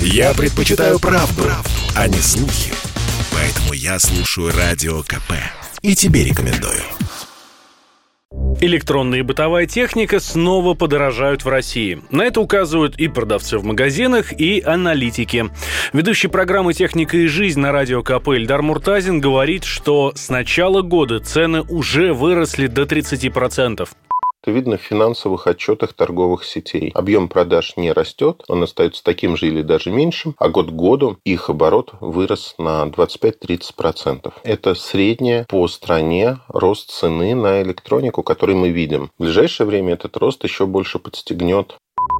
Я предпочитаю правду, правду, а не слухи. Поэтому я слушаю Радио КП. И тебе рекомендую. Электронная и бытовая техника снова подорожают в России. На это указывают и продавцы в магазинах, и аналитики. Ведущий программы «Техника и жизнь» на радио КП Эльдар Муртазин говорит, что с начала года цены уже выросли до 30%. Это видно в финансовых отчетах торговых сетей. Объем продаж не растет, он остается таким же или даже меньшим, а год к году их оборот вырос на 25-30%. Это средняя по стране рост цены на электронику, который мы видим. В ближайшее время этот рост еще больше подстегнет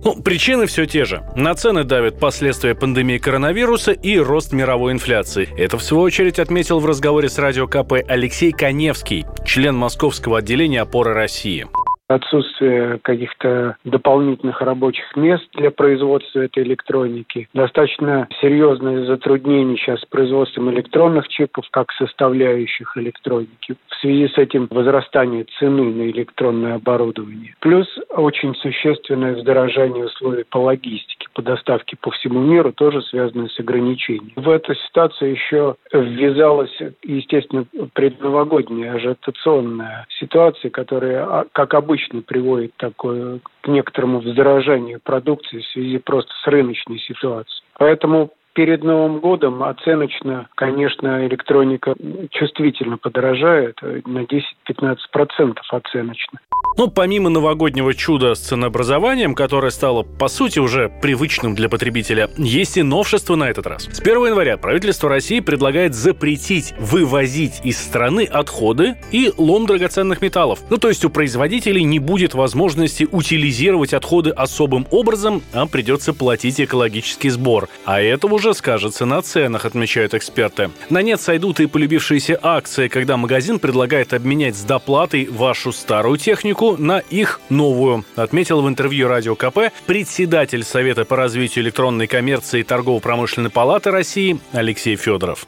ну, причины все те же. На цены давят последствия пандемии коронавируса и рост мировой инфляции. Это, в свою очередь, отметил в разговоре с Радио КП Алексей Коневский, член московского отделения «Опоры России» отсутствие каких-то дополнительных рабочих мест для производства этой электроники, достаточно серьезные затруднения сейчас с производством электронных чипов как составляющих электроники. В связи с этим возрастание цены на электронное оборудование. Плюс очень существенное вздорожание условий по логистике, по доставке по всему миру, тоже связанное с ограничениями. В эту ситуацию еще ввязалась, естественно, предновогодняя ажитационная ситуация, которая, а, как обычно, обычно приводит такое, к некоторому вздорожанию продукции в связи просто с рыночной ситуацией. Поэтому перед Новым годом оценочно, конечно, электроника чувствительно подорожает на 10-15% оценочно. Но помимо новогоднего чуда с ценообразованием, которое стало, по сути, уже привычным для потребителя, есть и новшество на этот раз. С 1 января правительство России предлагает запретить вывозить из страны отходы и лом драгоценных металлов. Ну, то есть у производителей не будет возможности утилизировать отходы особым образом, а придется платить экологический сбор. А это уже скажется на ценах, отмечают эксперты. На нет сойдут и полюбившиеся акции, когда магазин предлагает обменять с доплатой вашу старую технику ставку на их новую, отметил в интервью Радио КП председатель Совета по развитию электронной коммерции и торгово-промышленной палаты России Алексей Федоров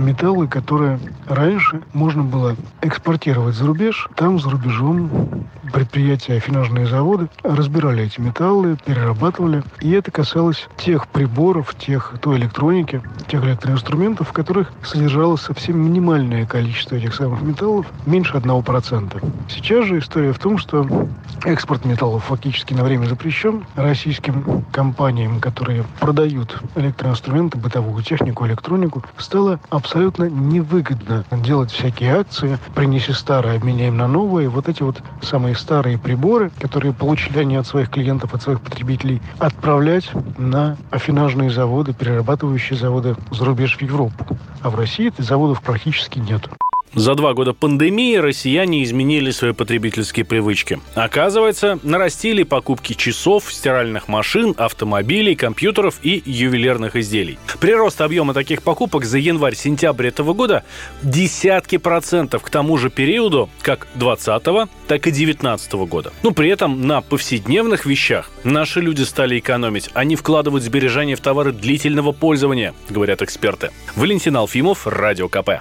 металлы, которые раньше можно было экспортировать за рубеж. Там за рубежом предприятия, афинажные заводы разбирали эти металлы, перерабатывали. И это касалось тех приборов, тех той электроники, тех электроинструментов, в которых содержалось совсем минимальное количество этих самых металлов, меньше 1%. Сейчас же история в том, что экспорт металлов фактически на время запрещен. Российским компаниям, которые продают электроинструменты, бытовую технику, электронику, стало абсолютно невыгодно делать всякие акции, принеси старое, обменяем на новое. Вот эти вот самые старые приборы, которые получили они от своих клиентов, от своих потребителей, отправлять на афинажные заводы, перерабатывающие заводы за рубеж в Европу. А в России этих заводов практически нет. За два года пандемии россияне изменили свои потребительские привычки. Оказывается, нарастили покупки часов, стиральных машин, автомобилей, компьютеров и ювелирных изделий. Прирост объема таких покупок за январь-сентябрь этого года десятки процентов к тому же периоду, как 2020, так и 2019 года. Но при этом на повседневных вещах наши люди стали экономить. Они вкладывают сбережения в товары длительного пользования, говорят эксперты. Валентин Алфимов, Радио КП.